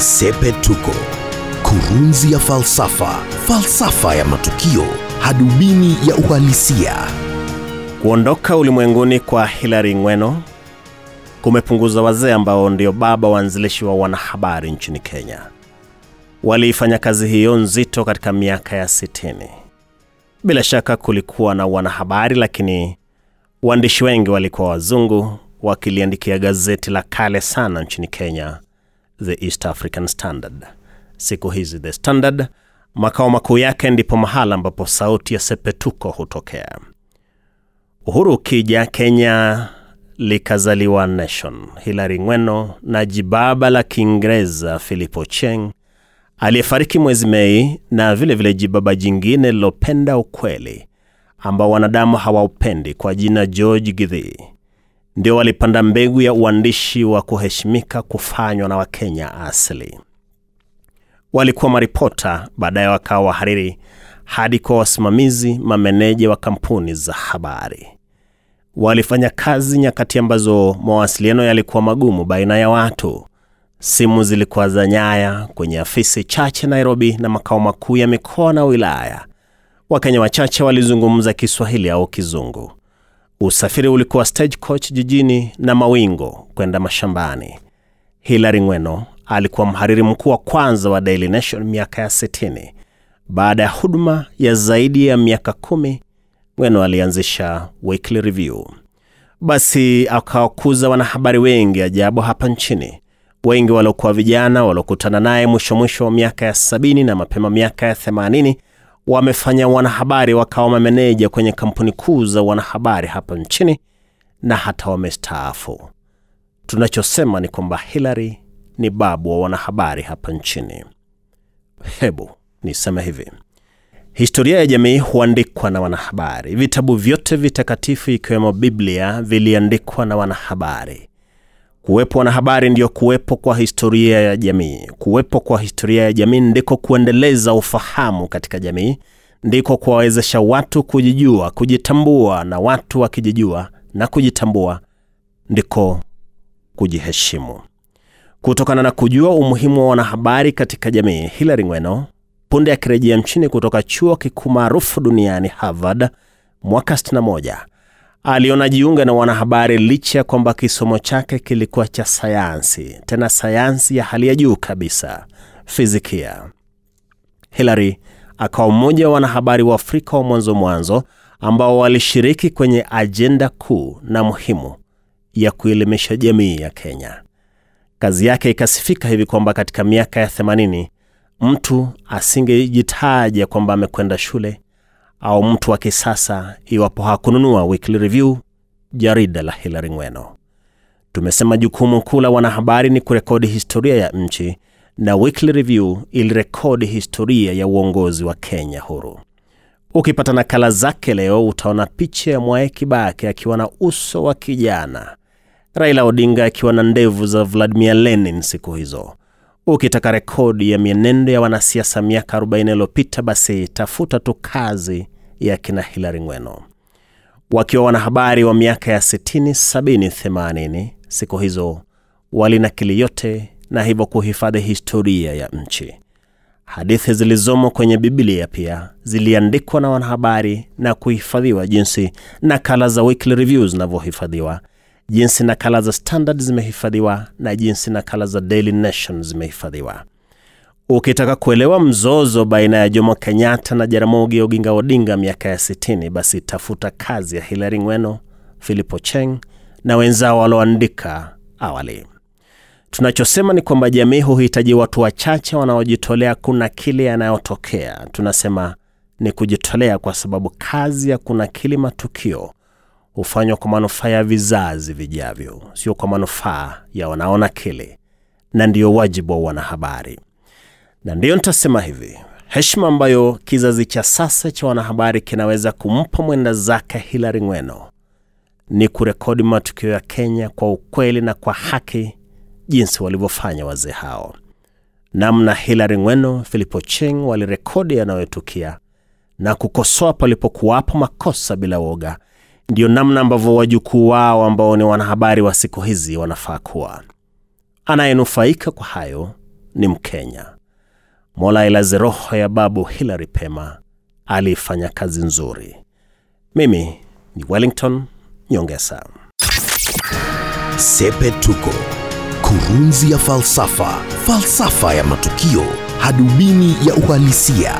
Sepetuko, kurunzi ya falsafa, falsafa ya matukio, hadubini ya uhalisia. Kuondoka ulimwenguni kwa Hilary Ng'weno kumepunguza wazee ambao ndio baba waanzilishi wa wanahabari nchini Kenya. Waliifanya kazi hiyo nzito katika miaka ya 60. Bila shaka kulikuwa na wanahabari, lakini waandishi wengi walikuwa wazungu wakiliandikia gazeti la kale sana nchini Kenya, The East African Standard. Siku hizi The Standard makao makuu yake ndipo mahala ambapo sauti ya Sepetuko hutokea. Uhuru ukija, Kenya likazaliwa Nation. Hilary Ng'weno na jibaba la Kiingereza Philip Ochieng aliyefariki mwezi Mei, na vilevile vile jibaba jingine lilopenda ukweli ambao wanadamu hawaupendi kwa jina George Githii ndio walipanda mbegu ya uandishi wa kuheshimika kufanywa na Wakenya asili. Walikuwa maripota, baadaye wakawa wahariri, hadi kwa wasimamizi, mameneja wa kampuni za habari. Walifanya kazi nyakati ambazo mawasiliano yalikuwa magumu baina ya watu. Simu zilikuwa za nyaya kwenye afisi chache Nairobi na makao makuu ya mikoa na wilaya. Wakenya wachache walizungumza Kiswahili au Kizungu. Usafiri ulikuwa stagecoach jijini na mawingo kwenda mashambani. Hilary Ng'weno alikuwa mhariri mkuu wa kwanza wa Daily Nation miaka ya 60. Baada ya huduma ya zaidi ya miaka kumi, Ng'weno alianzisha Weekly Review. Basi akawakuza wanahabari wengi ajabu hapa nchini, wengi waliokuwa vijana waliokutana naye mwisho mwisho wa miaka ya sabini na mapema miaka ya 80 wamefanya wanahabari wakawa mameneja kwenye kampuni kuu za wanahabari hapa nchini na hata wamestaafu. Tunachosema ni kwamba Hilary ni babu wa wanahabari hapa nchini. Hebu niseme hivi, historia ya jamii huandikwa na wanahabari. Vitabu vyote vitakatifu ikiwemo Biblia viliandikwa na wanahabari. Kuwepo wanahabari ndio kuwepo kwa historia ya jamii. Kuwepo kwa historia ya jamii ndiko kuendeleza ufahamu katika jamii, ndiko kuwawezesha watu kujijua, kujitambua, na watu wakijijua na kujitambua ndiko kujiheshimu. Kutokana na kujua umuhimu wa wanahabari katika jamii, Hilary Ng'weno punde akirejea nchini kutoka chuo kikuu maarufu duniani Harvard mwaka 61 aliona jiunga na wanahabari licha ya kwamba kisomo chake kilikuwa cha sayansi, tena sayansi ya hali ya juu kabisa, fizikia. Hilary akawa mmoja wa wanahabari wa Afrika wa mwanzo mwanzo ambao walishiriki kwenye ajenda kuu na muhimu ya kuelimisha jamii ya Kenya. Kazi yake ikasifika hivi kwamba katika miaka ya 80 mtu asingejitaja kwamba amekwenda shule au mtu wa kisasa iwapo hakununua Weekly Review, jarida la Hilary Ng'weno. Tumesema jukumu kuu la wanahabari ni kurekodi historia ya nchi, na Weekly Review ilirekodi historia ya uongozi wa Kenya huru. Ukipata nakala zake leo utaona picha ya Mwai Kibaki akiwa na uso wa kijana, Raila Odinga akiwa na ndevu za Vladimir Lenin siku hizo. Ukitaka rekodi ya mienendo ya wanasiasa miaka 40 iliyopita, basi tafuta tu kazi ya kina Hilary Ng'weno. Wakiwa wanahabari wa miaka ya 60, 70, 80, siku hizo walinakili yote na hivyo kuhifadhi historia ya nchi. Hadithi zilizomo kwenye Biblia pia ziliandikwa na wanahabari na kuhifadhiwa, jinsi nakala za Weekly Review zinavyohifadhiwa jinsi nakala za Standard zimehifadhiwa na jinsi nakala za Daily Nation zimehifadhiwa. Ukitaka kuelewa mzozo baina ya Jomo Kenyatta na Jaramogi Oginga Odinga miaka ya 60, basi tafuta kazi ya Hilary Ng'weno, Philip Ochieng na wenzao walioandika awali. Tunachosema ni kwamba jamii huhitaji watu wachache wanaojitolea kuna kile yanayotokea. Tunasema ni kujitolea, kwa sababu kazi ya kunakili matukio hufanywa kwa manufaa ya vizazi vijavyo, sio kwa manufaa ya wanaona kile, na ndiyo wajibu wa wanahabari. Na ndiyo nitasema hivi, heshima ambayo kizazi cha sasa cha wanahabari kinaweza kumpa mwenda zake Hilary Ng'weno ni kurekodi matukio ya Kenya kwa ukweli na kwa haki, jinsi walivyofanya wazee hao. Namna Hilary Ng'weno, Philip Ochieng walirekodi yanayotukia na kukosoa palipokuwapo makosa bila woga ndiyo namna ambavyo wajukuu wao ambao ni wanahabari wa siku hizi wanafaa kuwa. Anayenufaika kwa hayo ni Mkenya. Mola ilaze roho ya babu Hilary Pema, aliifanya kazi nzuri. Mimi ni Wellington Nyongesa. Sepetuko, kurunzi ya falsafa, falsafa ya matukio, hadubini ya uhalisia.